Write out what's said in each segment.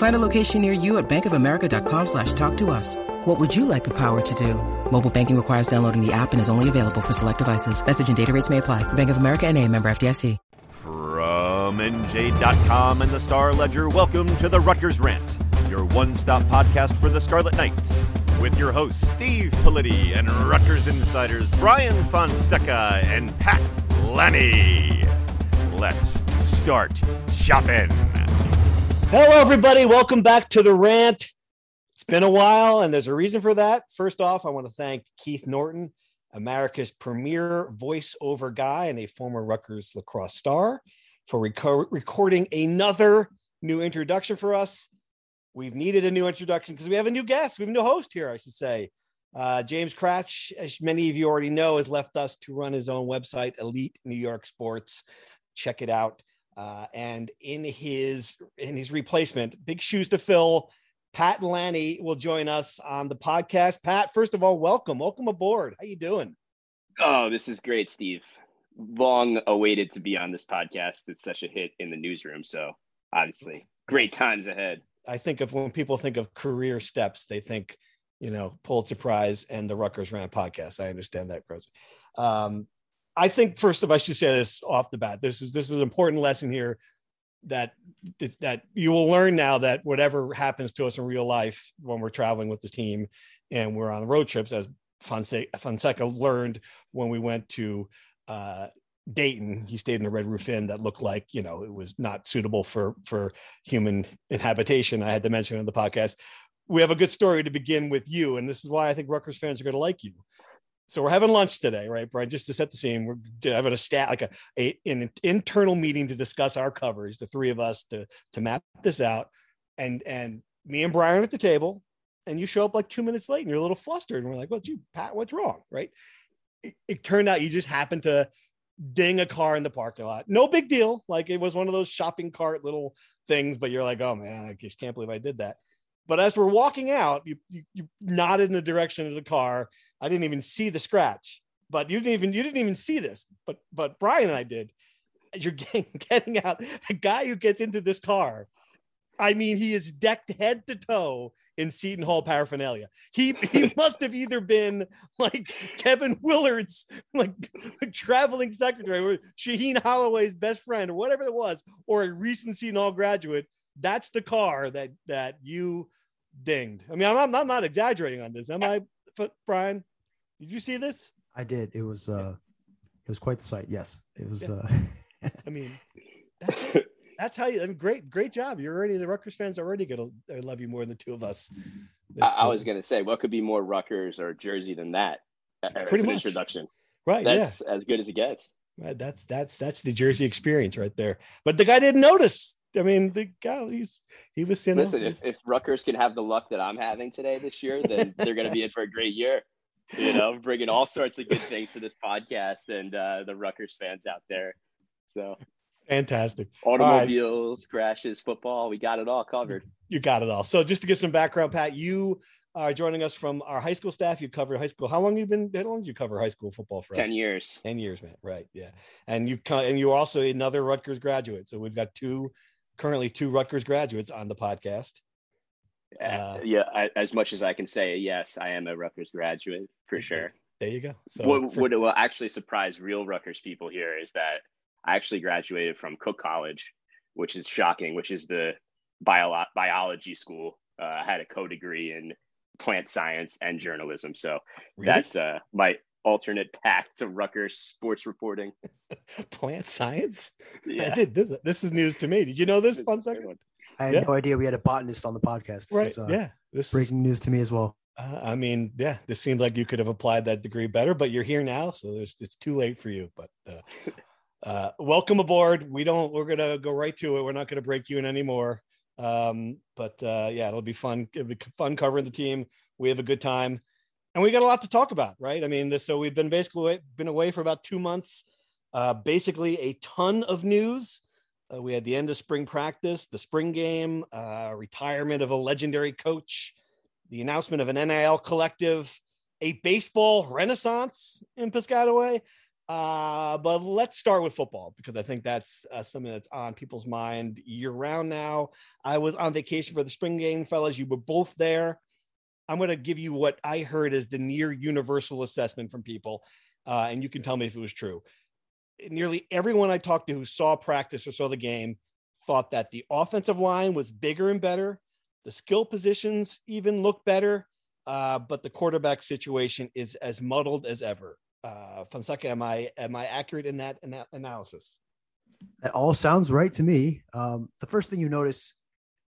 Find a location near you at bankofamerica.com slash talk to us. What would you like the power to do? Mobile banking requires downloading the app and is only available for select devices. Message and data rates may apply. Bank of America and a member FDIC. From NJ.com and the Star Ledger, welcome to the Rutgers Rant, your one-stop podcast for the Scarlet Knights. With your hosts, Steve Politi and Rutgers insiders Brian Fonseca and Pat Lanni. Let's start shopping. Hello, everybody. Welcome back to the rant. It's been a while, and there's a reason for that. First off, I want to thank Keith Norton, America's premier voiceover guy and a former Rutgers lacrosse star, for reco- recording another new introduction for us. We've needed a new introduction because we have a new guest. We have a new host here, I should say. Uh, James Kratch, as many of you already know, has left us to run his own website, Elite New York Sports. Check it out. Uh, and in his in his replacement, big shoes to fill. Pat Lanni will join us on the podcast. Pat, first of all, welcome, welcome aboard. How you doing? Oh, this is great, Steve. Long awaited to be on this podcast. It's such a hit in the newsroom. So obviously, great times ahead. I think of when people think of career steps, they think, you know, Pulitzer Prize and the Rutgers Rant podcast. I understand that, Chris. Um, I think first of all, I should say this off the bat. This is this is an important lesson here that that you will learn now that whatever happens to us in real life when we're traveling with the team and we're on road trips, as Fonseca, Fonseca learned when we went to uh, Dayton, he stayed in a Red Roof Inn that looked like you know it was not suitable for for human inhabitation. I had to mention on the podcast. We have a good story to begin with you, and this is why I think Rutgers fans are going to like you so we're having lunch today, right, Brian? Just to set the scene, we're having a stat like a, a an internal meeting to discuss our coverage, the three of us to to map this out, and and me and Brian at the table, and you show up like two minutes late, and you're a little flustered, and we're like, "What's you, Pat? What's wrong?" Right? It, it turned out you just happened to ding a car in the parking lot. No big deal. Like it was one of those shopping cart little things, but you're like, "Oh man, I just can't believe I did that." But as we're walking out, you, you, you nodded in the direction of the car I didn't even see the scratch, but you didn't even you didn't even see this, but but Brian and I did. You're getting getting out the guy who gets into this car. I mean, he is decked head to toe in Seton Hall paraphernalia. He he must have either been like Kevin Willard's like traveling secretary or Shaheen Holloway's best friend or whatever it was, or a recent Seton Hall graduate. That's the car that that you dinged. I mean, I'm, I'm not exaggerating on this, am I, Brian? Did you see this? I did. It was uh it was quite the sight. Yes. It was yeah. uh I mean that's, that's how you I mean great great job. You're already the Rutgers fans are already gonna love you more than the two of us. I, I, was gonna say what could be more Rutgers or Jersey than that Pretty much. introduction. Right. That's yeah. as good as it gets. Right. That's that's that's the Jersey experience right there. But the guy didn't notice. I mean, the guy he's he was saying. Listen, if, if Rutgers can have the luck that I'm having today this year, then they're going to be in for a great year you know, bringing all sorts of good things to this podcast and uh, the Rutgers fans out there. So fantastic. Automobiles, right. crashes, football, we got it all covered. You got it all. So just to get some background, Pat, you are joining us from our high school staff. You covered high school. How long have you been? How long did you cover high school football for? Ten us? years. Ten years, man. Right. Yeah. And you and you're also another Rutgers graduate. So we've got two currently two Rutgers graduates on the podcast. Uh, yeah, I, as much as I can say, yes, I am a Rutgers graduate for sure. There you go. So what, for, what will actually surprise real Rutgers people here is that I actually graduated from Cook College, which is shocking, which is the bio- biology school. Uh, I had a co-degree in plant science and journalism. So really? that's uh, my alternate path to Rutgers sports reporting. plant science? Yeah. I did. This, this is news to me. Did you know this? Fonseca. I had yeah. no idea we had a botanist on the podcast. This right. Is, uh, yeah. This breaking is, news to me as well. Uh, I mean, yeah, this seems like you could have applied that degree better, but you're here now, so there's it's too late for you. But uh, uh, welcome aboard. We don't. We're gonna go right to it. We're not gonna break you in anymore. Um, but uh, yeah, it'll be fun. It'll be fun covering the team. We have a good time, and we got a lot to talk about, right? I mean, this. So we've been basically been away for about two months. Uh, basically, a ton of news. Uh, we had the end of spring practice, the spring game, uh, retirement of a legendary coach, the announcement of an NIL collective, a baseball renaissance in Piscataway. Uh, but let's start with football because I think that's uh, something that's on people's mind year round now. I was on vacation for the spring game, fellas. You were both there. I'm going to give you what I heard as the near universal assessment from people, uh, and you can tell me if it was true nearly everyone I talked to who saw practice or saw the game thought that the offensive line was bigger and better. The skill positions even look better, uh, but the quarterback situation is as muddled as ever. Uh, Fonseca, am I am I accurate in that in that analysis? That all sounds right to me. Um, the first thing you notice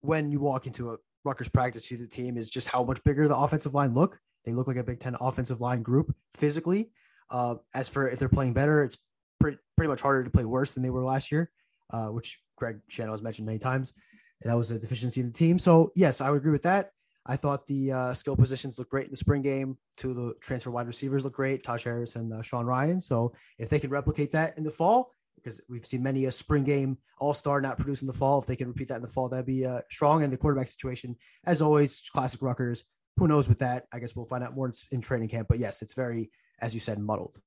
when you walk into a Rutgers practice to the team is just how much bigger the offensive line look. They look like a Big Ten offensive line group physically. Uh, as for if they're playing better, it's pretty, pretty much harder to play worse than they were last year, uh, which Greg Schiano has mentioned many times. That was a deficiency in the team. So, yes, I would agree with that. I thought the uh, skill positions looked great in the spring game. Two of the transfer wide receivers look great, Taj Harris and uh, Sean Ryan. So, if they can replicate that in the fall, because we've seen many a spring game all star not produce in the fall, if they can repeat that in the fall, that'd be uh, strong. And the quarterback situation, as always, classic Rutgers. Who knows with that? I guess we'll find out more in training camp. But yes, it's very, as you said, muddled.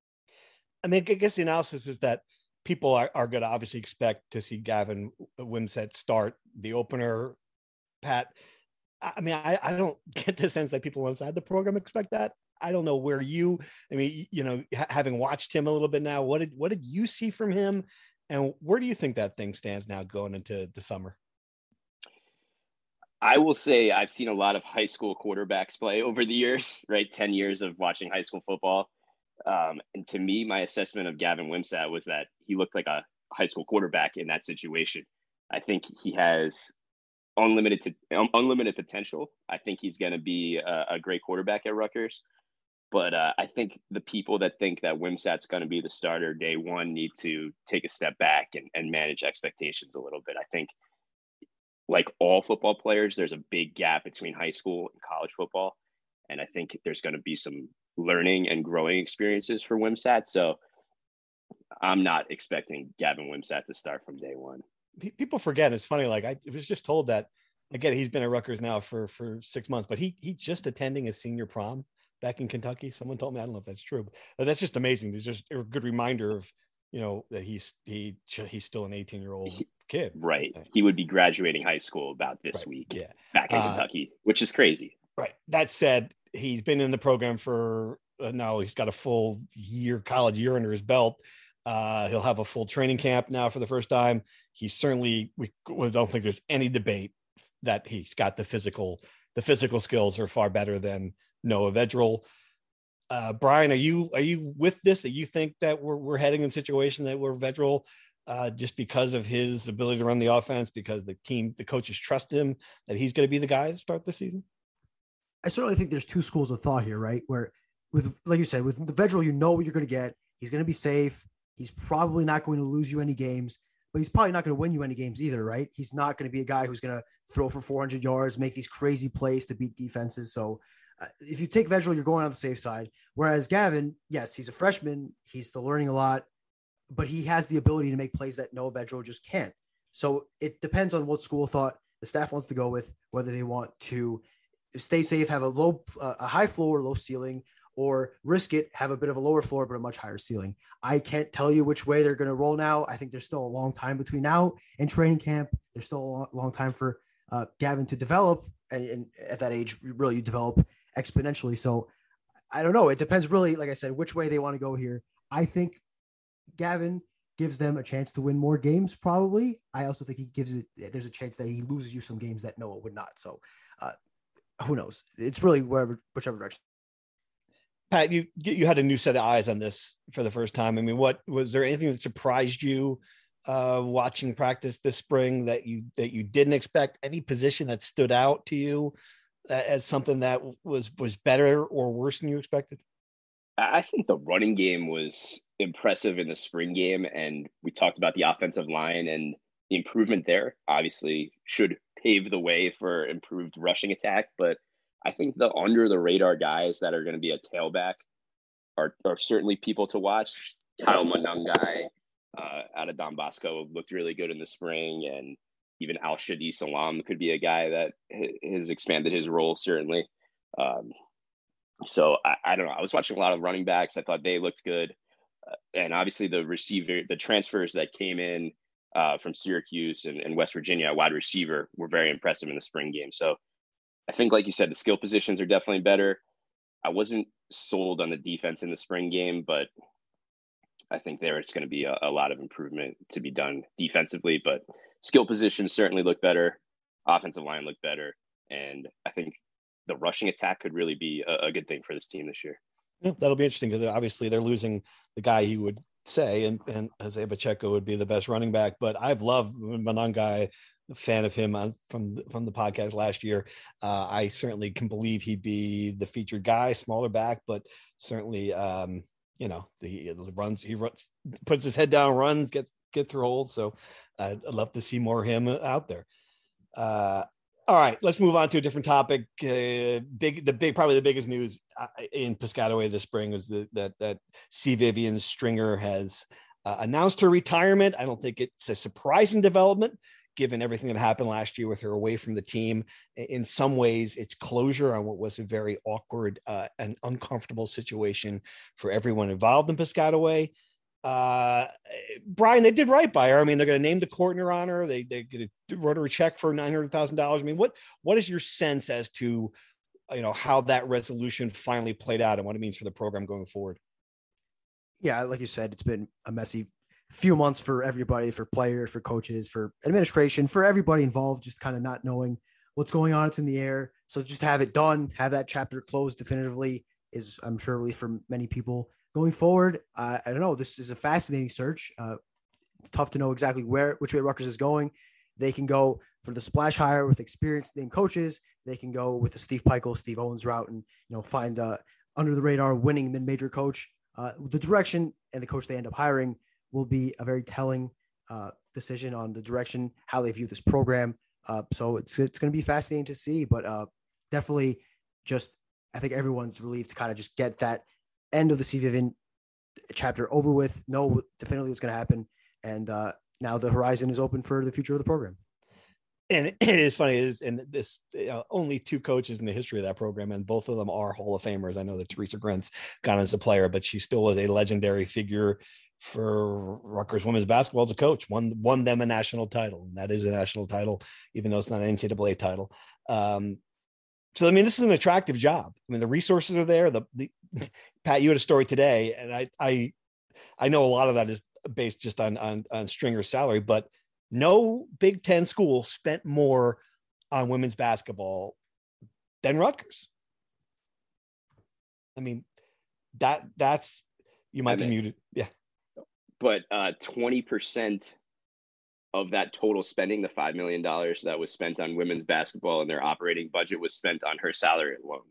I mean, I guess the analysis is that people are, are going to obviously expect to see Gavin Wimsatt start the opener. Pat, I mean, I, I don't get the sense that people inside the program expect that. I don't know where you, I mean, you know, having watched him a little bit now, what did what did you see from him, and where do you think that thing stands now going into the summer? I will say I've seen a lot of high school quarterbacks play over the years, right? 10 years of watching high school football. Um, and to me, my assessment of Gavin Wimsatt was that he looked like a high school quarterback in that situation. I think he has unlimited to, um, unlimited potential. I think he's going to be a, a, great quarterback at Rutgers. But uh, I think the people that think that Wimsatt's going to be the starter day one need to take a step back and, and manage expectations a little bit. I think, like all football players, there's a big gap between high school and college football. And I think there's going to be some learning and growing experiences for Wimsatt. So I'm not expecting Gavin Wimsatt to start from day one. People forget. It's funny. Like I was just told that again, he's been at Rutgers now for for six months, but he he just attending his senior prom back in Kentucky. Someone told me I don't know if that's true, but that's just amazing. There's just a good reminder of you know that he's he he's still an 18 year old kid. Right. He would be graduating high school about this right. week. Yeah. Back in uh, Kentucky, which is crazy. Right. That said, he's been in the program for uh, now he's got a full year college year under his belt. Uh, he'll have a full training camp now for the first time. He certainly we, we don't think there's any debate that he's got the physical the physical skills are far better than noah vedral. Uh, brian are you are you with this that you think that we're, we're heading in a situation that we're vedral uh, just because of his ability to run the offense because the team the coaches trust him that he's going to be the guy to start the season I certainly think there's two schools of thought here, right? Where with like you said, with the Vedral, you know what you're going to get. He's going to be safe. He's probably not going to lose you any games, but he's probably not going to win you any games either, right? He's not going to be a guy who's going to throw for 400 yards, make these crazy plays to beat defenses. So uh, if you take Vedral, you're going on the safe side. Whereas Gavin, yes, he's a freshman. He's still learning a lot, but he has the ability to make plays that Noah Vedral just can't. So it depends on what school thought the staff wants to go with, whether they want to stay safe, have a low, uh, a high floor, low ceiling, or risk it, have a bit of a lower floor, but a much higher ceiling. I can't tell you which way they're going to roll now. I think there's still a long time between now and training camp. There's still a long time for uh, Gavin to develop. And, and at that age, really, you develop exponentially. So I don't know. It depends really, like I said, which way they want to go here. I think Gavin gives them a chance to win more games, probably. I also think he gives it, there's a chance that he loses you some games that Noah would not. So uh, who knows? It's really wherever, whichever direction. Pat, you you had a new set of eyes on this for the first time. I mean, what was there anything that surprised you uh, watching practice this spring that you that you didn't expect? Any position that stood out to you as something that was was better or worse than you expected? I think the running game was impressive in the spring game, and we talked about the offensive line and the improvement there. Obviously, should pave the way for improved rushing attack, but I think the under the radar guys that are going to be a tailback are are certainly people to watch. Kyle Monangai uh, out of Don Bosco looked really good in the spring, and even Al-Shadee Salaam could be a guy that has expanded his role certainly. Um, so I, I, don't know. I was watching a lot of running backs. I thought they looked good, uh, and obviously the receiver, the transfers that came in uh, from Syracuse and, and, West Virginia, wide receiver, were very impressive in the spring game. So I think, like you said, the skill positions are definitely better. I wasn't sold on the defense in the spring game, but I think there it's going to be a, a lot of improvement to be done defensively. But skill positions certainly look better. Offensive line look better. And I think the rushing attack could really be a, a good thing for this team this year. Yeah, that'll be interesting because obviously they're losing the guy he would say, and, and Jose Pacheco would be the best running back. But I've loved Monangai, a fan of him on, from from the podcast last year. Uh, I certainly can believe he'd be the featured guy, smaller back, but certainly um, you know the, the runs he runs, puts his head down, runs, gets get through holes. So I'd, I'd love to see more of him out there. Uh, all right, let's move on to a different topic. Uh, big, the big, probably the biggest news uh, in Piscataway this spring was the, that that C. Vivian Stringer has uh, announced her retirement. I don't think it's a surprising development given everything that happened last year with her away from the team. In some ways, it's closure on what was a very awkward uh, and uncomfortable situation for everyone involved in Piscataway uh brian they did right by her. I mean they're going to name the court in her honor. They they get a rotary check for $900000 i mean what what is your sense as to you know how that resolution finally played out and what it means for the program going forward? Yeah like you said it's been a messy few months for everybody for players for coaches for administration for everybody involved just kind of not knowing what's going on. It's in the air. So just have it done. Have that chapter closed definitively is i'm sure really for many people going forward, uh, I don't know. This is a fascinating search. Uh, tough to know exactly where which way Rutgers is going. They can go for the splash hire with experienced name coaches. They can go with the Steve Pikiell, Steve Owens route, and you know find a under the radar winning mid major coach. Uh, the direction and the coach they end up hiring will be a very telling uh, decision on the direction how they view this program. Uh, so it's it's going to be fascinating to see, but uh, definitely just I think everyone's relieved to kind of just get that end of the C. Vivian chapter over with. Know definitely what's going to happen, and uh, now the horizon is open for the future of the program. And it is funny is and this know, only two coaches in the history of that program, and both of them are Hall of Famers. I know that Theresa Grentz gone as a player, but she still is a legendary figure for Rutgers women's basketball as a coach. Won won them a national title, and that is a national title, even though it's not an NCAA title. Um, so I mean, this is an attractive job. I mean, the resources are there. The, the Pat, you had a story today, and I I I know a lot of that is based just on on on Stringer's salary, but no Big Ten school spent more on women's basketball than Rutgers. I mean, that that's you might be muted. Yeah. But uh 20% of that total spending, the $5 million that was spent on women's basketball and their operating budget was spent on her salary alone,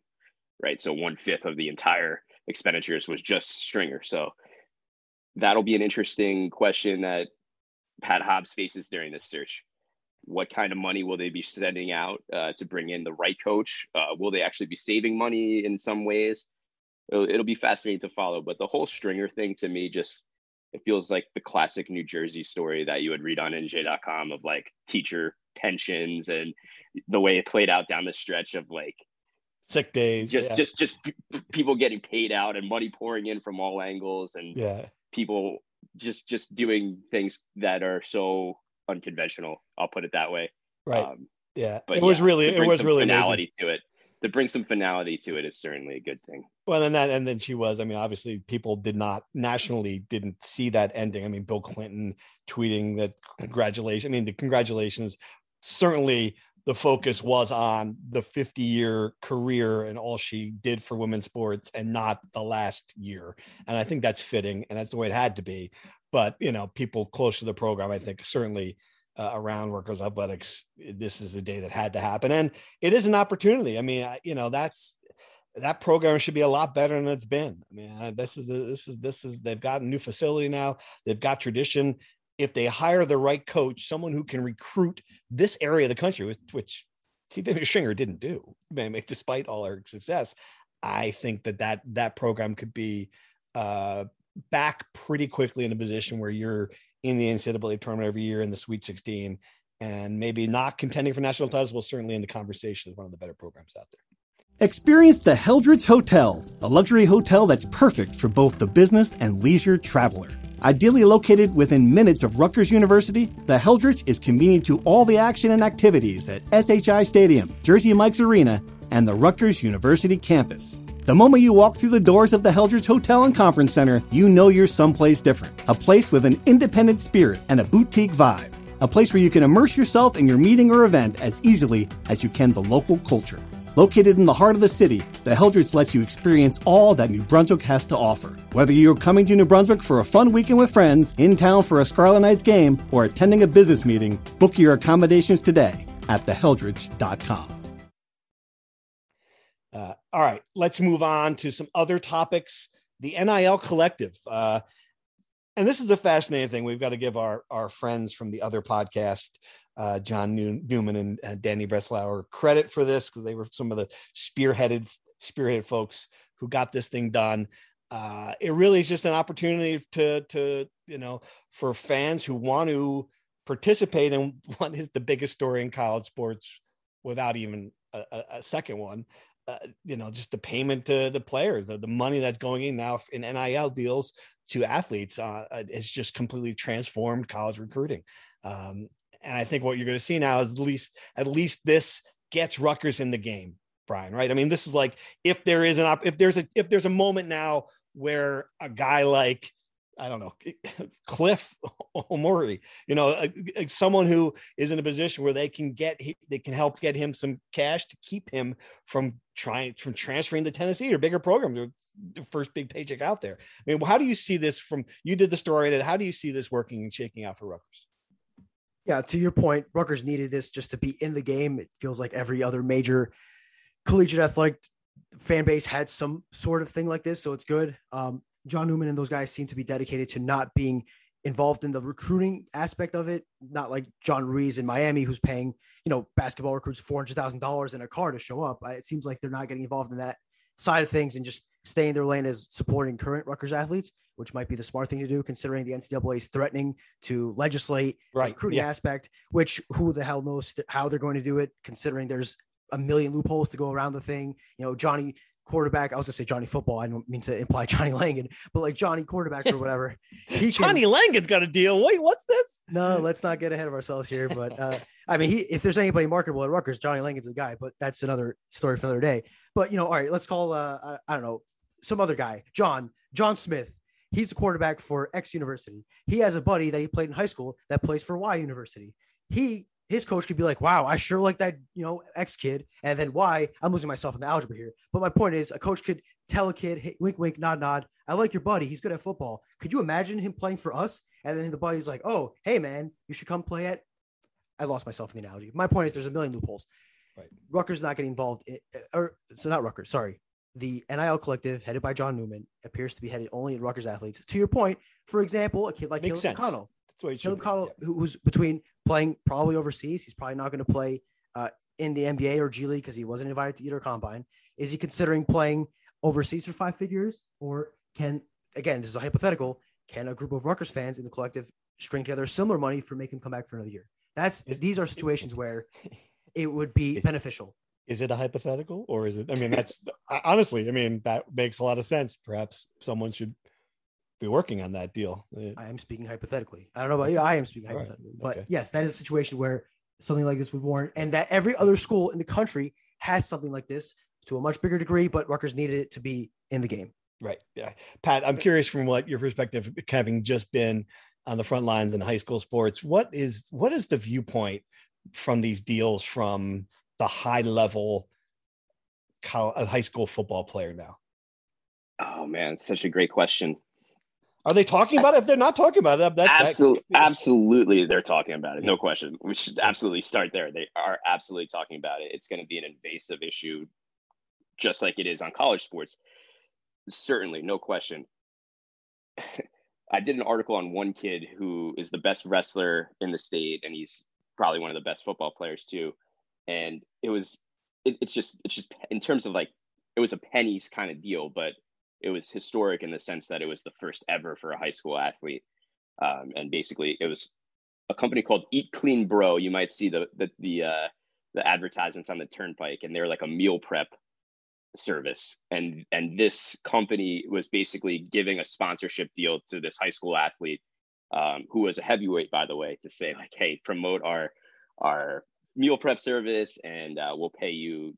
right? So one fifth of the entire expenditures was just Stringer. So that'll be an interesting question that Pat Hobbs faces during this search. What kind of money will they be sending out uh, to bring in the right coach? Uh, will they actually be saving money in some ways? It'll, it'll be fascinating to follow. But the whole Stringer thing to me just it feels like the classic New Jersey story that you would read on NJ.com of like teacher tensions and the way it played out down the stretch of like sick days, just yeah. just just p- people getting paid out and money pouring in from all angles and yeah, people just just doing things that are so unconventional. I'll put it that way. right, Um, yeah. but it was yeah, really, it was really amazing. finality to it. To bring some finality to it is certainly a good thing. Well, and that, and then she was. I mean, obviously, people did not nationally didn't see that ending. I mean, Bill Clinton tweeting that congratulations. I mean, the congratulations. Certainly, the focus was on the 50 year career and all she did for women's sports, and not the last year. And I think that's fitting, and that's the way it had to be. But you know, people close to the program, I think, certainly. Uh, around Rutgers athletics this is a day that had to happen and it is an opportunity i mean I, you know that's that program should be a lot better than it's been. I mean, uh, this is the this is this is they've got a new facility now. They've got tradition. If they hire the right coach, someone who can recruit this area of the country, which, which C. Vivian Stringer didn't do, I despite all her success, I think that that that program could be uh, back pretty quickly in a position where you're in the NCAA tournament every year in the Sweet 16, and maybe not contending for national titles, but certainly in the conversation as one of the better programs out there. Experience the Heldrich Hotel, a luxury hotel that's perfect for both the business and leisure traveler. Ideally located within minutes of Rutgers University, the Heldrich is convenient to all the action and activities at SHI Stadium, Jersey Mike's Arena, and the Rutgers University campus. The moment you walk through the doors of the Heldrich Hotel and Conference Center, you know you're someplace different. A place with an independent spirit and a boutique vibe. A place where you can immerse yourself in your meeting or event as easily as you can the local culture. Located in the heart of the city, the Heldrich lets you experience all that New Brunswick has to offer. Whether you're coming to New Brunswick for a fun weekend with friends, in town for a Scarlet Knights game, or attending a business meeting, book your accommodations today at theheldrich.com. All right, let's move on to some other topics. The NIL collective. Uh, and this is a fascinating thing. We've got to give our, our friends from the other podcast, uh, John Newman and uh, Danny Breslauer, credit for this because they were some of the spearheaded spearheaded folks who got this thing done. Uh, it really is just an opportunity to to you know for fans who want to participate in what is the biggest story in college sports without even a, a second one uh, you know, just the payment to the players, the, the money that's going in now in NIL deals to athletes uh, is just completely transformed college recruiting. Um, and I think what you're going to see now is at least at least this gets Rutgers in the game, Brian. Right? I mean, this is like if there is an op- if there's a if there's a moment now where a guy like I don't know, Cliff Omoruyi, you know, a, a, someone who is in a position where they can get, they can help get him some cash to keep him from trying, from transferring to Tennessee or bigger program, the first big paycheck out there. I mean, how do you see this from, you did the story, and how do you see this working and shaking out for Rutgers? Yeah, to your point, Rutgers needed this just to be in the game. It feels like every other major collegiate athletic fan base had some sort of thing like this, so it's good. Um, John Newman and those guys seem to be dedicated to not being involved in the recruiting aspect of it. Not like John Ruiz in Miami, who's paying, you know, basketball recruits $400,000 in a car to show up. It seems like they're not getting involved in that side of things and just staying in their lane as supporting current Rutgers athletes, which might be the smart thing to do considering the NCAA is threatening to legislate right. the recruiting yeah. aspect, which who the hell knows how they're going to do it, considering there's a million loopholes to go around the thing. You know, Johnny quarterback. I was gonna say Johnny football. I don't mean to imply Johnny Langan, but like Johnny quarterback or whatever. He Johnny can, Langan's got a deal. Wait, what's this? No, let's not get ahead of ourselves here. But uh, I mean, he if there's anybody marketable at Rutgers, Johnny Langan's a guy. But that's another story for another day. But you know, all right, let's call uh, I don't know some other guy, John John Smith. He's the quarterback for X University. He has a buddy that he played in high school that plays for Y University. He his coach could be like, wow, I sure like that, you know, X kid. And then why I'm losing myself in the algebra here. But my point is a coach could tell a kid, hey, wink, wink, nod, nod. I like your buddy. He's good at football. Could you imagine him playing for us? And then the buddy's like, oh, hey, man, you should come play at. I lost myself in the analogy. My point is there's a million loopholes. Right. Rutgers not getting involved, in, or so not Rutgers, sorry. The NIL collective headed by John Newman appears to be headed only at Rutgers athletes. To your point, for example, a kid like Makes Caleb. That's what Caleb yeah. who's between playing probably overseas. He's probably not going to play uh, in the NBA or G League because he wasn't invited to either combine. Is he considering playing overseas for five figures? Or can, again, this is a hypothetical, can a group of Rutgers fans in the collective string together similar money for make him come back for another year? That's these are situations where it would be beneficial. Is it a hypothetical or is it? I mean, that's honestly, I mean, that makes a lot of sense. Perhaps someone should be working on that deal. I am speaking hypothetically. I don't know about you. I am speaking hypothetically. Right. But okay. yes, that is a situation where something like this would warrant, and that every other school in the country has something like this to a much bigger degree, but Rutgers needed it to be in the game. Right. Yeah. Pat, I'm curious from what your perspective, having just been on the front lines in high school sports, what is what is the viewpoint from these deals from the high level college, uh, high school football player now? Oh man, such a great question. Are they talking about it? If they're not talking about it, that's absolutely, that, absolutely, they're talking about it. No question. We should absolutely start there. They are absolutely talking about it. It's going to be an invasive issue, just like it is on college sports. Certainly, no question. I did an article on one kid who is the best wrestler in the state, and he's probably one of the best football players too. And it was, it, it's just, it's just in terms of like, it was a pennies kind of deal, but it was historic in the sense that it was the first ever for a high school athlete. Um, and basically, it was a company called Eat Clean Bro. You might see the the the uh, the advertisements on the turnpike, and they're like a meal prep service. And and this company was basically giving a sponsorship deal to this high school athlete, um, who was a heavyweight, by the way, to say like, hey, promote our our meal prep service, and uh, we'll pay you,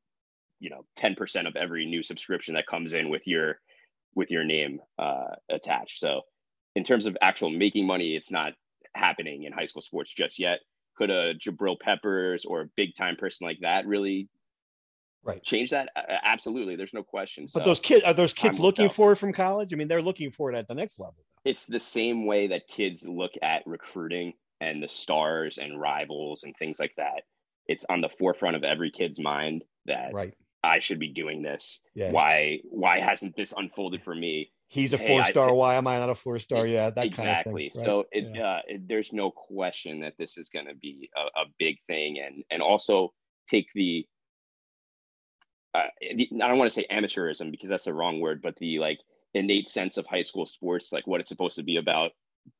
you know, ten percent of every new subscription that comes in with your with your name uh, attached. So, in terms of actual making money, it's not happening in high school sports just yet. Could a Jabril Peppers or a big time person like that really right change that? absolutely, there's no question. But so, those kids are those kids looking for it from college? I mean, they're looking for it at the next level. It's the same way that kids look at recruiting and the stars and rivals and things like that. It's on the forefront of every kid's mind that right I should be doing this. Yeah. Why why hasn't this unfolded for me? He's a four star. I, why am I not a four star? Yeah, that exactly. Kind of thing, right? So it, yeah. uh, it, there's no question that this is going to be a, a, big thing, and and also take the, uh, the I don't want to say amateurism because that's the wrong word, but the like innate sense of high school sports, like what it's supposed to be about,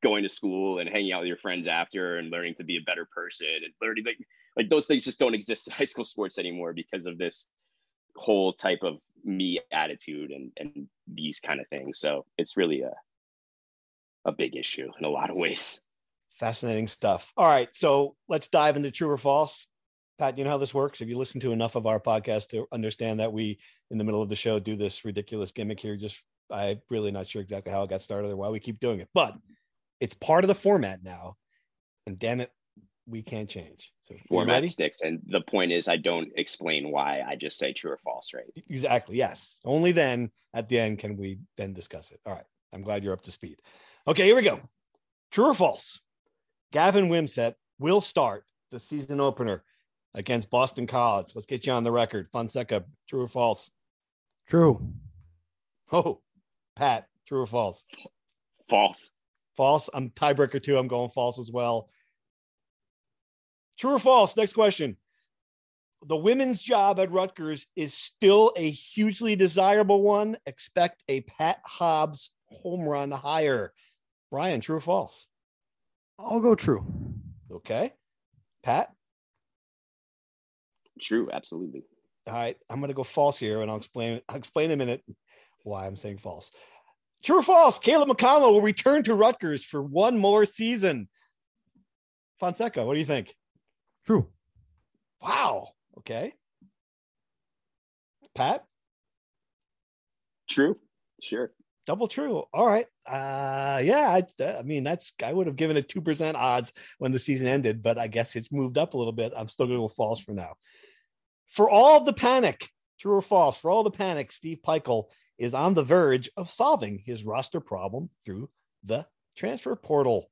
going to school and hanging out with your friends after and learning to be a better person and learning like like those things just don't exist in high school sports anymore because of this whole type of me attitude and and these kind of things. So it's really a a big issue in a lot of ways. Fascinating stuff. All right, so let's dive into true or false. Pat, you know how this works. If you listen to enough of our podcast to understand that we, in the middle of the show, do this ridiculous gimmick here? Just I'm really not sure exactly how it got started or why we keep doing it, but it's part of the format now. And damn it, we can't change. So format sticks. And the point is I don't explain why. I just say true or false, right? Exactly. Yes. Only then at the end can we then discuss it. All right. I'm glad you're up to speed. Okay, here we go. True or false? Gavin Wimsatt will start the season opener against Boston College. Let's get you on the record. Fonseca, true or false? True. Oh, Pat, true or false? False. False. I'm tiebreaker too. I'm going false as well. True or false? Next question. The women's job at Rutgers is still a hugely desirable one. Expect a Pat Hobbs home run hire. Brian, true or false? I'll go true. Okay. Pat? True, absolutely. All right. I'm gonna go false here, and I'll explain I'll explain in a minute why I'm saying false. True or false? Caleb McConnell will return to Rutgers for one more season. Fonseca, what do you think? True. Wow. Okay. Pat? True. Sure. Double true. All right. Uh yeah, I, I mean that's I would have given it 2% odds when the season ended, but I guess it's moved up a little bit. I'm still going to go false for now. For all the panic, true or false, for all the panic, Steve Pikiell is on the verge of solving his roster problem through the transfer portal.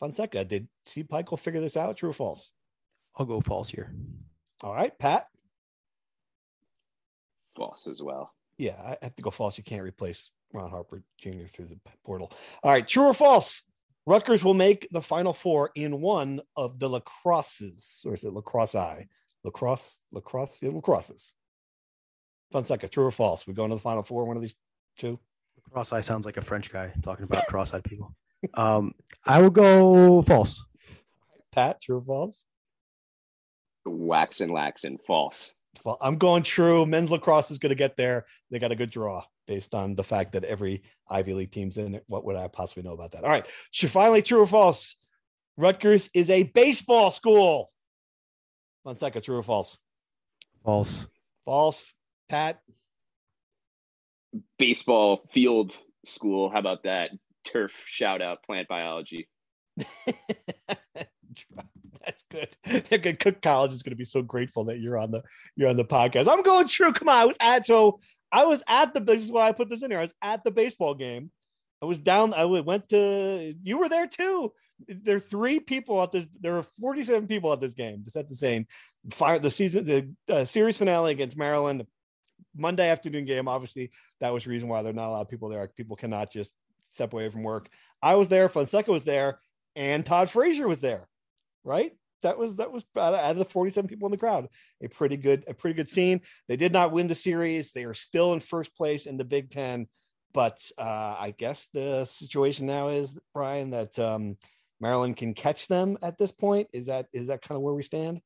Fonseca, did Steve Pikiell figure this out? True or false? I'll go false here. All right, Pat. False as well. Yeah, I have to go false. You can't replace Ron Harper Jr. through the portal. All right, true or false? Rutgers will make the final four in one of the lacrosses, or is it lacrosse I? Lacrosse, lacrosse, yeah, lacrosses. Fonseca, true or false? We going to the final four, one of these two? Cross eye sounds like a French guy talking about cross eyed people. Um, I will go false. Pat, true or false? Wax and lax and false. Well, I'm going true. Men's lacrosse is going to get there. They got a good draw based on the fact that every Ivy League team's in it. What would I possibly know about that? All right. Should finally true or false? Rutgers is a baseball school. Fonseca, true or false? False. False. Pat. Baseball field school. How about that? Turf shout out plant biology. Good. They're good. Cook College is going to be so grateful that you're on the you're on the podcast. I'm going true. Come on, I was at so I was at the. This is why I put this in here. I was at the baseball game. I was down. I went to. You were there too. There are three people at this. There were 47 people at this game. Just at the same fire. The season, the uh, series finale against Maryland, Monday afternoon game. Obviously, that was the reason why there are not a lot of people there. People cannot just step away from work. I was there. Fonseca was there, and Todd Frazier was there. Right. That was that was out of the 47 people in the crowd. A pretty good, a pretty good scene. They did not win the series. They are still in first place in the Big Ten. But uh, I guess the situation now is, Brian, that um, Maryland can catch them at this point. Is that is that kind of where we stand?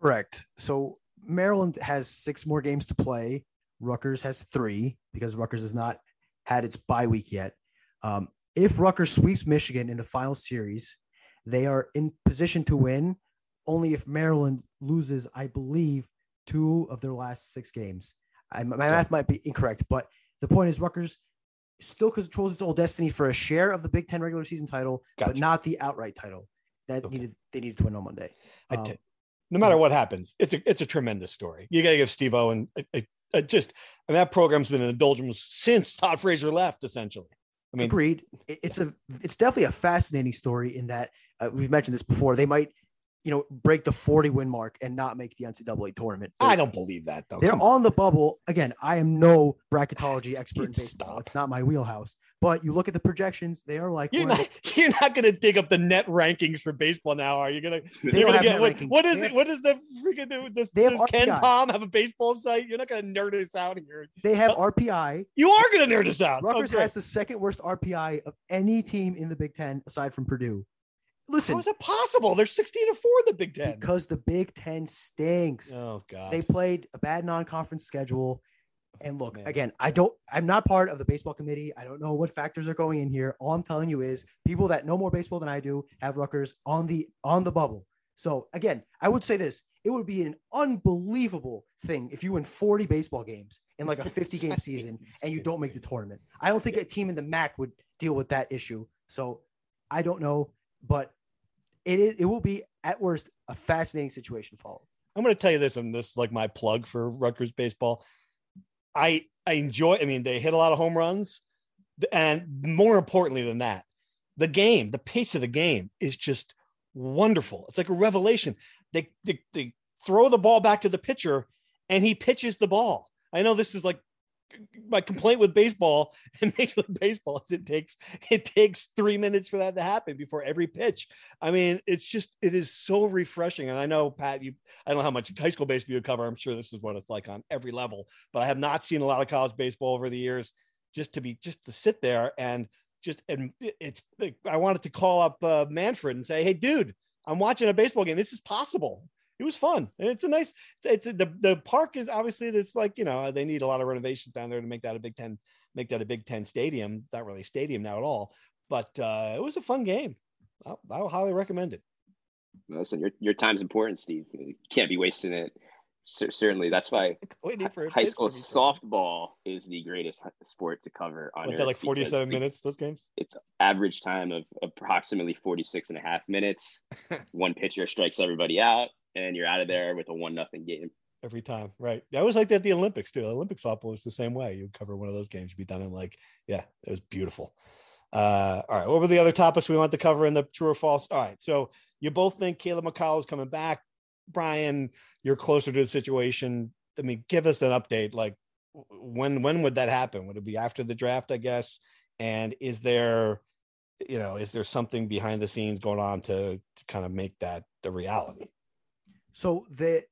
Correct. So Maryland has six more games to play. Rutgers has three because Rutgers has not had its bye week yet. Um, if Rutgers sweeps Michigan in the final series, they are in position to win only if Maryland loses, I believe, two of their last six games. I, my math might be incorrect, but the point is Rutgers still controls its own destiny for a share of the Big Ten regular season title, gotcha. but not the outright title. That okay. needed they needed to win on Monday. Um, no matter what happens, it's a it's a tremendous story. You got to give Steve Owen a, a, a just. I mean, that program's been in the doldrums since Todd Frazier left, essentially. I mean, agreed. It's a it's definitely a fascinating story in that uh, we've mentioned this before. They might, you know, break the 40 win mark and not make the NCAA tournament. They're, I don't believe that though. They're Come on the bubble. Again, I am no bracketology expert in baseball. Stop. It's not my wheelhouse. But you look at the projections; they are like you're not, you're not going to dig up the net rankings for baseball now, are you going to? You're going to get what, what is it? What is the freaking do? Does, they does KenPom have a baseball site? You're not going to nerd us out here. They have RPI. You are going to nerd us out. Rutgers okay. has the second worst RPI of any team in the Big Ten aside from Purdue. Listen, how is it possible? They're 16 to 4 in the Big Ten. Because the Big Ten stinks. Oh God. They played a bad non-conference schedule. And look, Man. again, I don't I'm not part of the baseball committee. I don't know what factors are going in here. All I'm telling you is people that know more baseball than I do have Rutgers on the on the bubble. So again, I would say this. It would be an unbelievable thing if you win 40 baseball games in like a 50 game season and you don't make the tournament. I don't think a team in the MAC would deal with that issue. So I don't know, but it it will be at worst a fascinating situation follow. I'm going to tell you this, and this is like my plug for Rutgers baseball. I I enjoy. I mean, they hit a lot of home runs, and more importantly than that, the game, the pace of the game is just wonderful. It's like a revelation. They they, they throw the ball back to the pitcher, and he pitches the ball. I know this is like my complaint with baseball and Major League Baseball is it takes it takes three minutes for that to happen before every pitch. I mean, it's just it is so refreshing. And I know Pat, you I don't know how much high school baseball you cover. I'm sure this is what it's like on every level, but I have not seen a lot of college baseball over the years. Just to be just to sit there and just and it's I wanted to call up uh, Manfred and say, hey, dude, I'm watching a baseball game. This is possible it was fun. And it's a nice, it's, it's the, the park is obviously this like, you know, they need a lot of renovations down there to make that a Big 10, make that a Big 10 stadium. Not really a stadium now at all, but uh, it was a fun game. I'll, I'll highly recommend it. Listen, your, your time's important, Steve. You can't be wasting it. C- certainly. That's why high school softball is the greatest sport to cover on what, like 47 minutes, those games? It's average time of approximately 46 and a half minutes. One pitcher strikes everybody out and you're out of there with a one nothing game every time. Right. That was like that at the Olympics too. Olympic softball was the same way. You cover one of those games, you'd be done in like, yeah, it was beautiful. Uh, all right. What were the other topics we want to cover in the true or false? All right. So you both think Caleb McCall is coming back. Brian, you're closer to the situation. I mean, give us an update. Like when when would that happen? Would it be after the draft, I guess? And is there, you know, is there something behind the scenes going on to, to kind of make that the reality? So the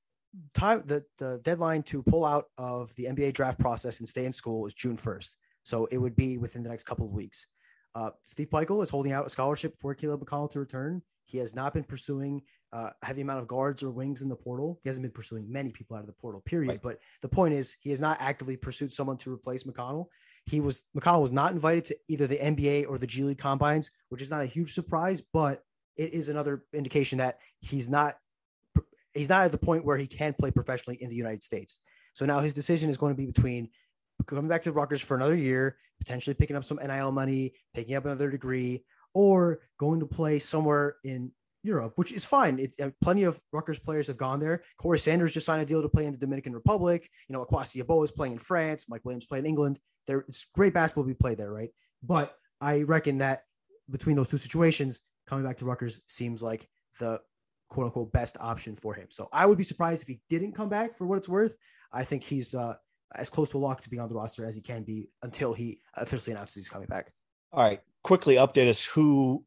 time the, the deadline to pull out of the NBA draft process and stay in school is June 1st. So it would be within the next couple of weeks. Uh, Steve Pikiell is holding out a scholarship for Caleb McConnell to return. He has not been pursuing uh, heavy amount of guards or wings in the portal. He hasn't been pursuing many people out of the portal, period. Right. But the point is, he has not actively pursued someone to replace McConnell. He was McConnell was not invited to either the NBA or the G League combines, which is not a huge surprise, but it is another indication that he's not he's not at the point where he can play professionally in the United States. So now his decision is going to be between coming back to Rutgers for another year, potentially picking up some NIL money, picking up another degree, or going to play somewhere in Europe, which is fine. It, uh, plenty of Rutgers players have gone there. Corey Sanders just signed a deal to play in the Dominican Republic. You know, Akwasi Yeboah is playing in France. Mike Williams playing in England. There, it's great basketball to be played there, right? But I reckon that between those two situations, coming back to Rutgers seems like the quote unquote best option for him. So I would be surprised if he didn't come back for what it's worth. I think he's uh, as close to a lock to be on the roster as he can be until he officially announces he's coming back. All right, quickly update us who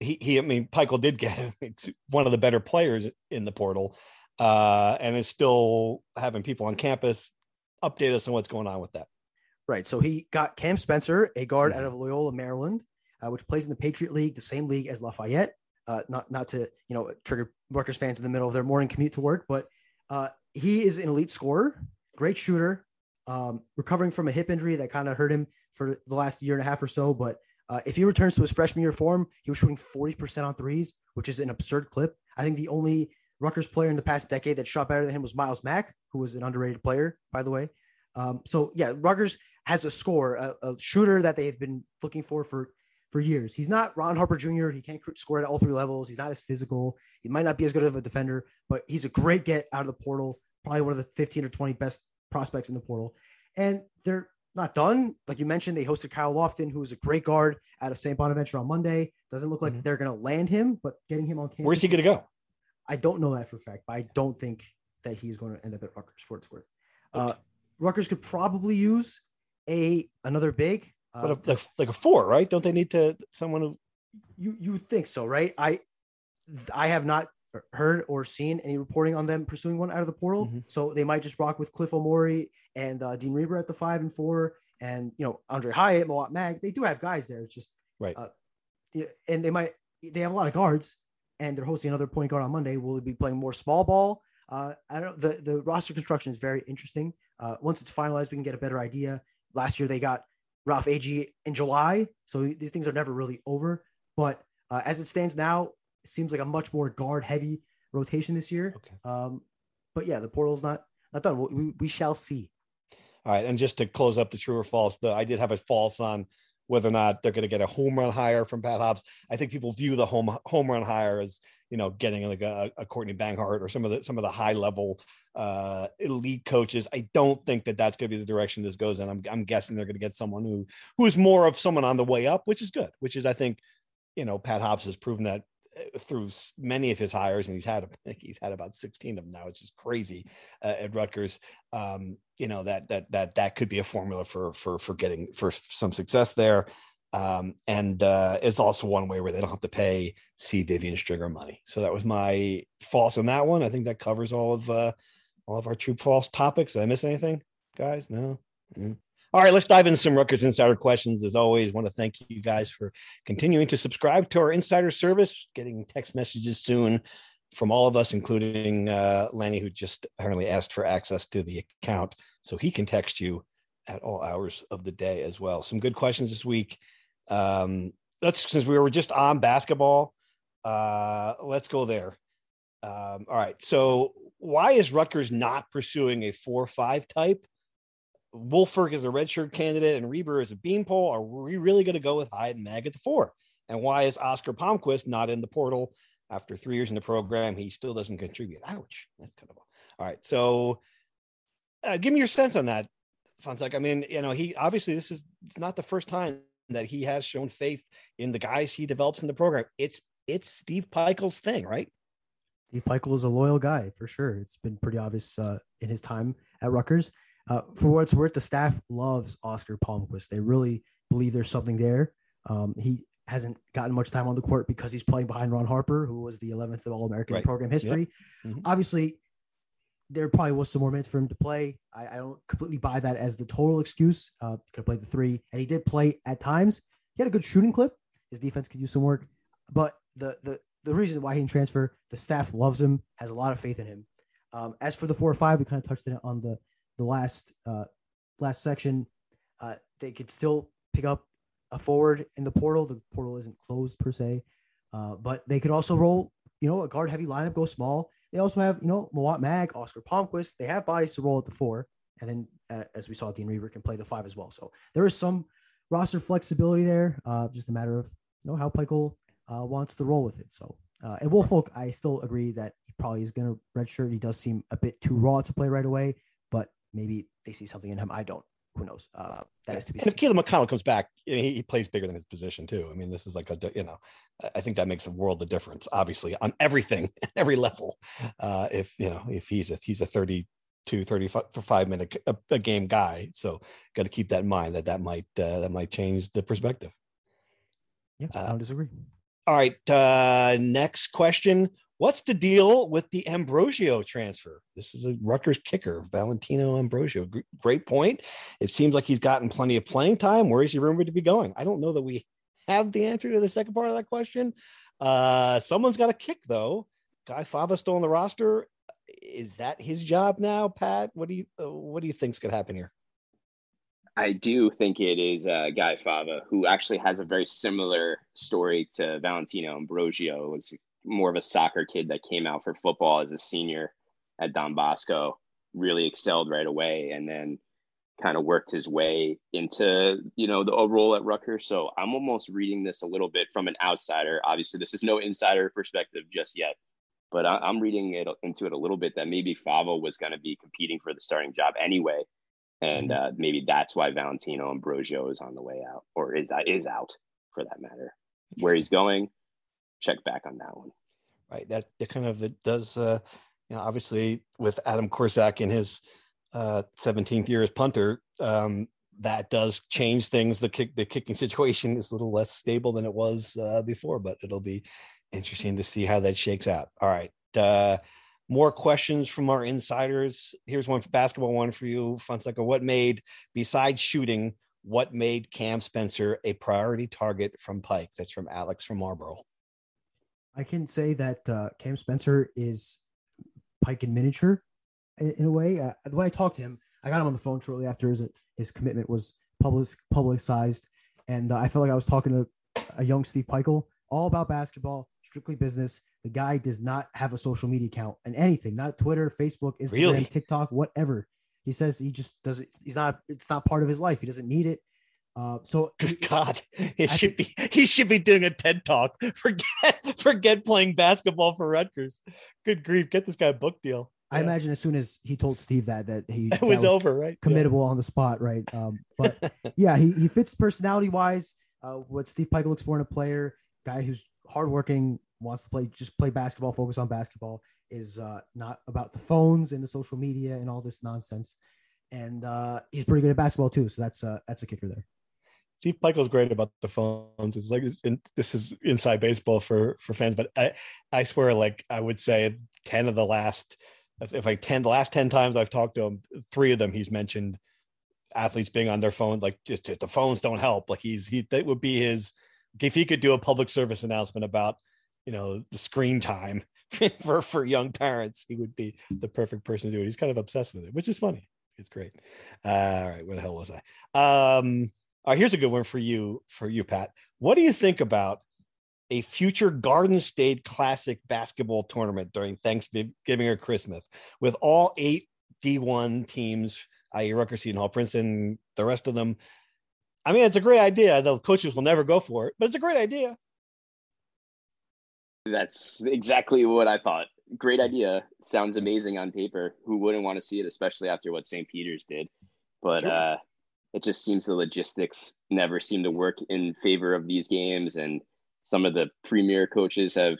he, he I mean, Pikiell did get it's one of the better players in the portal, uh, and is still having people on campus. Update us on what's going on with that. Right. So he got Cam Spencer, a guard out of Loyola, Maryland, uh, which plays in the Patriot League, the same league as Lafayette. Uh, not not to you know trigger Rutgers fans in the middle of their morning commute to work, but uh, he is an elite scorer, great shooter, um, recovering from a hip injury that kind of hurt him for the last year and a half or so. But uh, if he returns to his freshman year form, he was shooting 40% on threes, which is an absurd clip. I think the only Rutgers player in the past decade that shot better than him was Myles Mack, who was an underrated player, by the way. Um, so yeah, Rutgers has a score, a, a, shooter that they've been looking for for for years. He's not Ron Harper Jr. He can't score at all three levels. He's not as physical. He might not be as good of a defender, but he's a great get out of the portal. Probably one of the 15 or 20 best prospects in the portal. And they're not done. Like you mentioned, they hosted Kyle Lofton, who is a great guard out of St. Bonaventure on Monday. Doesn't look like Mhm. they're going to land him, but getting him on campus. Where's he going to go? I don't know that for a fact, but I don't think that he's going to end up at Rutgers for what it's worth. Uh, Rutgers could probably use a another big. But a, like, like a four, right? Don't they need to someone who? you you would think so, right? I I have not heard or seen any reporting on them pursuing one out of the portal, Mhm. so they might just rock with Cliff Omoruyi and uh, Dean Reiber at the five and four, and you know Aundre Hyatt, Mawot Mag. They do have guys there. It's just Right. uh, and they might they have a lot of guards, and they're hosting another point guard on Monday. Will they be playing more small ball? Uh, I don't. The the roster construction is very interesting. Uh, once it's finalized, we can get a better idea. Last year they got Ralph Agee in July, so these things are never really over. But uh, as it stands now, it seems like a much more guard heavy rotation this year. Okay. Um, but yeah, the portal's not not done. We, we, shall see. All right, and just to close up the true or false, the I did have a false on whether or not they're going to get a home run hire from Pat Hobbs. I think people view the home home run hire as you know getting like a, a Courtney Banghart or some of the some of the high level uh, elite coaches. I don't think that that's going to be the direction this goes in. I'm I'm guessing they're going to get someone who who is more of someone on the way up, which is good. Which is I think you know Pat Hobbs has proven that uh, through many of his hires, and he's had he's had about 16 of them now. It's just crazy uh, at Rutgers. Um, you know that that that that could be a formula for for for getting for some success there. Um, and uh, it's also one way where they don't have to pay C. Vivian Stringer money. So that was my false on that one. I think that covers all of uh, all of our true false topics. Did I miss anything, guys? No. Mm. All right, let's dive into some Rutgers Insider questions. As always, want to thank you guys for continuing to subscribe to our Insider service, getting text messages soon from all of us, including uh, Lanni, who just apparently asked for access to the account so he can text you at all hours of the day as well. Some good questions this week. Um, let's since we were just on basketball, uh, let's go there. Um, all right. So why is Rutgers not pursuing a four-five type? Woolfolk is a redshirt candidate and Reiber is a beanpole. Are we really going to go with Hyde and Mag at the four? And why is Oscar Palmquist not in the portal after three years in the program? He still doesn't contribute. Ouch. That's kind of all right. So uh, give me your sense on that, Fonseca. I mean, you know, he obviously this is it's not the first time that he has shown faith in the guys he develops in the program. It's it's Steve Pikiell's thing, right? Steve Pikiell is a loyal guy for sure. It's been pretty obvious uh, in his time at Rutgers. Uh, for what it's worth, the staff loves Oscar Palmquist. They really believe there's something there. Um, he hasn't gotten much time on the court because he's playing behind Ron Harper, who was the 11th All American Right. in program history. Mhm. Obviously, there probably was some more minutes for him to play. I, I don't completely buy that as the total excuse. Uh, could have played the three, and he did play at times. He had a good shooting clip. His defense could use some work, but the the the reason why he didn't transfer, the staff loves him, has a lot of faith in him. Um, as for the four or five, we kind of touched it on the the last uh, last section. Uh, they could still pick up a forward in the portal. The portal isn't closed per se, uh, but they could also roll, you know, a guard heavy lineup, go small. They also have, you know, Mawot Mag, Oscar Palmquist. They have bodies to roll at the four, and then uh, as we saw, Dean Reiber can play the five as well. So there is some roster flexibility there. Uh, just a matter of you know how Pikiell uh, wants to roll with it. So uh, and Woolfolk, I still agree that he probably is going to redshirt. He does seem a bit too raw to play right away, but maybe they see something in him. I don't. Who knows? Uh, that is to be. And if Caleb McConnell comes back, he, he, plays bigger than his position too. I mean, this is like a you know, I think that makes a world of difference. Obviously, on everything, every level. Uh, if you know, if he's a he's a 32, 35 for five minute a, a game guy, so got to keep that in mind that that might uh, that might change the perspective. Yeah, I don't disagree. All right. Uh, next question. What's the deal with the Ambrosio transfer? This is a Rutgers kicker, Valentino Ambrosio. Great point. It seems like he's gotten plenty of playing time. Where is he rumored to be going? I don't know that we have the answer to the second part of that question. Uh, someone's got a kick though. Guy Fava still on the roster. Is that his job now, Pat? What do you uh, what do you think's going to happen here? I do think it is uh, Guy Fava, who actually has a very similar story to Valentino Ambrosio. Was more of a soccer kid that came out for football as a senior at Don Bosco, really excelled right away, and then kind of worked his way into you know the role at Rutgers. So I'm almost reading this a little bit from an outsider. Obviously, this is no insider perspective just yet, but I, am reading it into it a little bit that maybe Fava was going to be competing for the starting job anyway and mm-hmm. uh, maybe that's why Valentino Ambrosio is on the way out, or is uh, is out for that matter. Where he's going, check back on that one. Right. That it kind of it does. Uh, you know, obviously with Adam Korsak in his uh, 17th year as punter, um, that does change things. The kick, the kicking situation is a little less stable than it was uh, before, but it'll be interesting to see how that shakes out. All right. Uh, more questions from our insiders. Here's one for basketball one for you, Fonseca. What made, besides shooting, what made Cam Spencer a priority target from Pike? That's from Alex from Marlboro. I can say that uh, Cam Spencer is Pike in miniature in, in a way. Uh, when I talked to him, I got him on the phone shortly after his, his commitment was public publicized, and uh, I felt like I was talking to a young Steve Pikiell, all about basketball, strictly business. The guy does not have a social media account and anything, not Twitter, Facebook, Instagram, really? TikTok, whatever. He says he just doesn't. He's not. It's not part of his life. He doesn't need it. Uh, so good God, it I should think, be. He should be doing a TED talk. Forget, forget playing basketball for Rutgers. Good grief, get this guy a book deal. I yeah. imagine as soon as he told Steve that that he it was, was, over, right? Committable yeah. on the spot, right? Um, but yeah, he, he fits personality wise. Uh, what Steve Pike looks for in a player, guy who's hardworking, wants to play just play basketball, focus on basketball, is uh, not about the phones and the social media and all this nonsense. And uh, he's pretty good at basketball too, so that's uh, that's a kicker there. Steve Pikiell's great about the phones. It's like this is inside baseball for for fans, but I I swear, like I would say, ten of the last if I ten the last ten times I've talked to him, three of them he's mentioned athletes being on their phone. Like just, just the phones don't help. Like he's he that would be his if he could do a public service announcement about you know the screen time for for young parents he would be the perfect person to do it. He's kind of obsessed with it which is funny. It's great. Uh, all right where the hell was i? Um all right here's a good one for you for you pat. What do you think about a future garden state classic basketball tournament during thanksgiving or christmas with all eight d1 teams i.e rutgers seton hall princeton the rest of them? I mean it's a great idea. The coaches will never go for it but it's a great idea that's exactly what I thought. Great idea. Sounds amazing on paper. Who wouldn't want to see it, especially after what St. Peter's did? But sure. uh, it just seems the logistics never seem to work in favor of these games. And some of the premier coaches have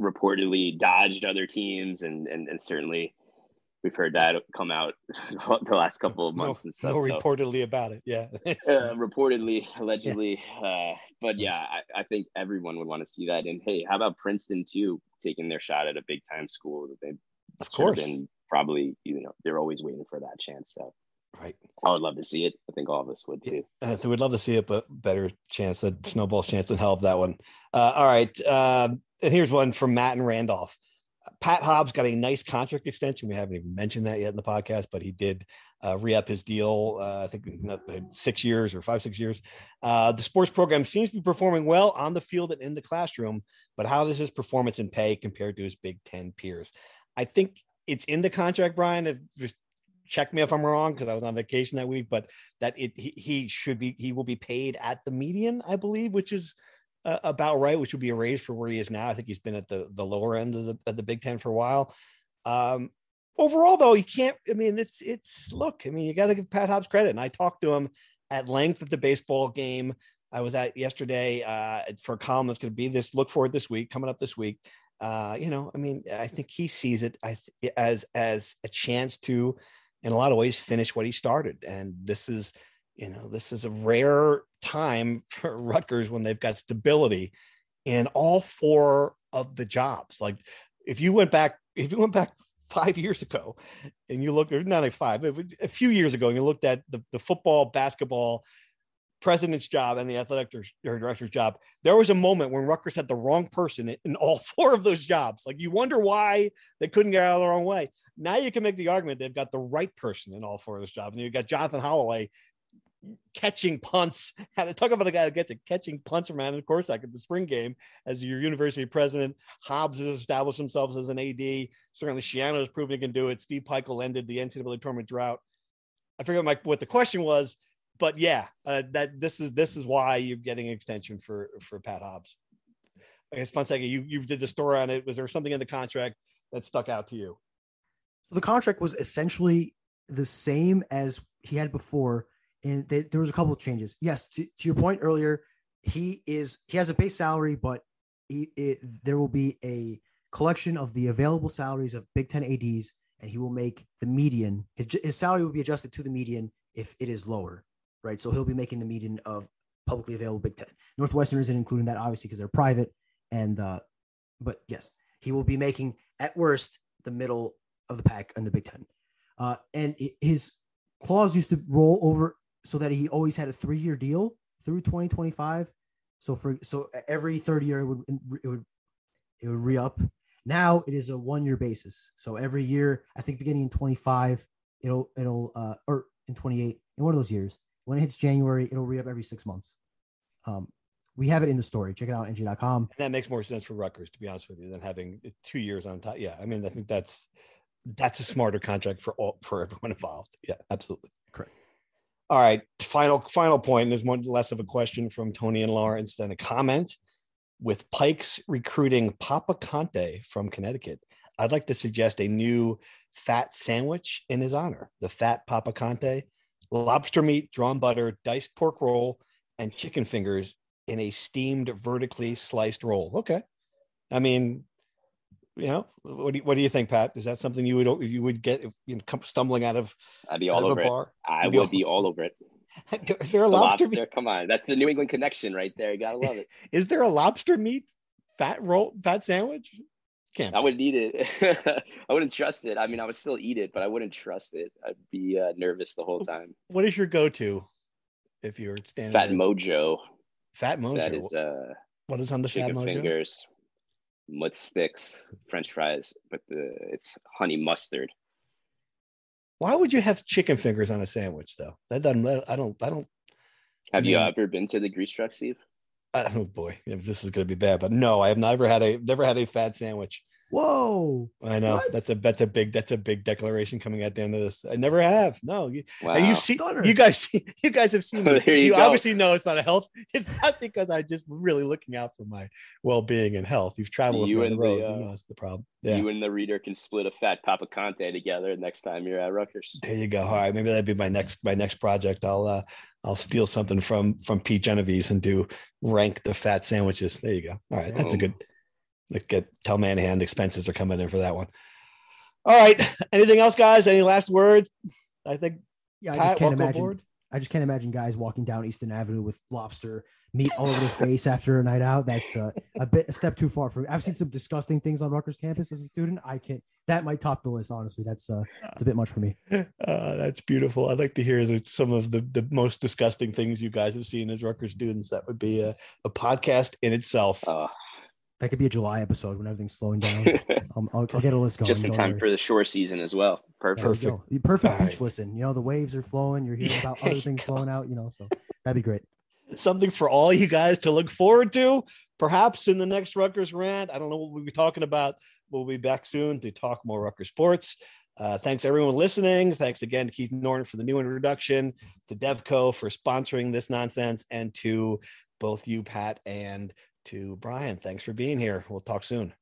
reportedly dodged other teams and, and, and certainly we've heard that come out the last couple of months no, and stuff. No reportedly about it. Yeah. uh, reportedly, allegedly. Yeah. Uh, but yeah, I, I, think everyone would want to see that. And hey, how about Princeton too, taking their shot at a big time school that they've of course been probably, you know, they're always waiting for that chance. So Right. I would love to see it. I think all of us would too. Uh, so we'd love to see it, but better chance that snowball's chance than hell of that one. Uh, all right. Uh, and here's one from Matt and Randolph. Pat Hobbs got a nice contract extension. We haven't even mentioned that yet in the podcast, but he did uh, re up his deal. Uh, I think six years or five, six years. Uh, the sports program seems to be performing well on the field and in the classroom, but how does his performance and pay compared to his Big Ten peers? I think it's in the contract, Brian. Just check me if I'm wrong because I was on vacation that week, but that it he, he, should be he will be paid at the median, I believe, which is uh, about right, which would be a raise for where he is now. I think he's been at the the lower end of the of the Big Ten for a while. Um, overall, though, you can't. I mean, it's it's look. I mean, you got to give Pat Hobbs credit, and I talked to him at length at the baseball game I was at yesterday uh, for a column that's going to be this. Look forward this week, coming up this week. Uh, you know, I mean, I think he sees it as as a chance to, in a lot of ways, finish what he started, and this is you know, this is a rare time for Rutgers when they've got stability in all four of the jobs. Like if you went back, if you went back five years ago and you looked, not a five, a few years ago, and you looked at the, the football, basketball, president's job and the athletic director's job, there was a moment when Rutgers had the wrong person in all four of those jobs. Like you wonder why they couldn't get out of the wrong way. Now you can make the argument they've got the right person in all four of those jobs. And you've got Jonathan Holloway catching punts. Talk about a guy who gets a catching punts from Of course, like at the spring game as your university president. Hobbs has established himself as an AD. Certainly, Schiano has proven he can do it. Steve Pikiell ended the NCAA tournament drought. I forget my, what the question was, but yeah, uh, that this is this is why you're getting an extension for for Pat Hobbs. I guess Fonseca, you you did the story on it. Was there something in the contract that stuck out to you? So the contract was essentially the same as he had before and they, there was a couple of changes. Yes, to, to, your point earlier, he is he has a base salary, but he, it, there will be a collection of the available salaries of Big Ten ads, and he will make the median. His his salary will be adjusted to the median if it is lower, right? So he'll be making the median of publicly available Big Ten. Northwestern isn't including that obviously because they're private, and uh, but yes, he will be making at worst the middle of the pack in the Big Ten. Uh, and his clause used to roll over so that he always had a three year deal through 2025. So for so every third year it would it would it would re up. Now it is a one year basis. So every year, I think beginning in 25, it'll it'll uh or in 28 in one of those years when it hits January, it'll re up every six months. Um, we have it in the story. Check it out, NJ.com. And that makes more sense for Rutgers, to be honest with you, than having two years on top. Yeah, I mean, I think that's that's a smarter contract for all for everyone involved. Yeah, absolutely. Correct. All right, final final point. There's one less of a question from Tony and Lawrence than a comment. With Pikes recruiting Papa Conte from Connecticut, I'd like to suggest a new fat sandwich in his honor. The fat Papa Conte, lobster meat, drawn butter, diced pork roll, and chicken fingers in a steamed vertically sliced roll. Okay, I mean you know, what do you, what do you think, Pat? Is that something you would you would get if you come stumbling out of? I'd be all over it. I would be all, be all over it. Is there a the lobster? lobster Come on, that's the New England connection right there. You gotta love it. Is there a lobster meat fat roll fat sandwich? Can't. I wouldn't eat it. I wouldn't trust it. I mean, I would still eat it, but I wouldn't trust it. I'd be uh, nervous the whole time. What is your go-to if you're standing? Fat Mojo. Fat Mojo. That is. Uh, what is on the Fat Mojo? Fingers mud sticks, French fries, but the it's honey mustard. Why would you have chicken fingers on a sandwich though? That doesn't. I don't. I don't. Have I mean, you ever been to the grease truck, Steve? oh boy, this is going to be bad, but no, I have never had a never had a fat sandwich. Whoa! I know what? that's a that's a big that's a big declaration coming at the end of this. I never have. No, you, wow. you see, you guys, you guys have seen me. you, you obviously know it's not a health. It's not because I just really looking out for my well being and health. You've traveled you and the road. Uh, you know, that's the problem. Yeah. You and the reader can split a fat Papa Conte together next time you're at Rutgers. There you go. All right, maybe that'd be my next my next project. I'll uh, I'll steal something from from Pete Genovese and do rank the fat sandwiches. There you go. All right, that's a good get tell Manahan expenses are coming in for that one. All right. Anything else, guys? Any last words? I think. Yeah, I Pat, just can't imagine. Aboard. I just can't imagine guys walking down Easton Avenue with lobster meat all over their face after a night out. That's uh, a bit a step too far for me. I've seen some disgusting things on Rutgers campus as a student. I can't. That might top the list. Honestly, that's uh, it's a bit much for me. Uh, that's beautiful. I'd like to hear that some of the the most disgusting things you guys have seen as Rutgers students. That would be a, a podcast in itself. Uh, That could be a July episode when everything's slowing down. Um, I'll, I'll get a list going. just in time worry. for the shore season as well. There we Perfect. go. The Perfect beach right. listen. You know, the waves are flowing. You're hearing about other things go. flowing out, you know, so that'd be great. something for all you guys to look forward to. Perhaps in the next Rutgers rant. I don't know what we'll be talking about. We'll be back soon to talk more Rutgers sports. Uh, thanks everyone listening. Thanks again to Keith Norton for the new introduction, to Devco for sponsoring this nonsense, and to both you, Pat, and to Brian. Thanks for being here. We'll talk soon.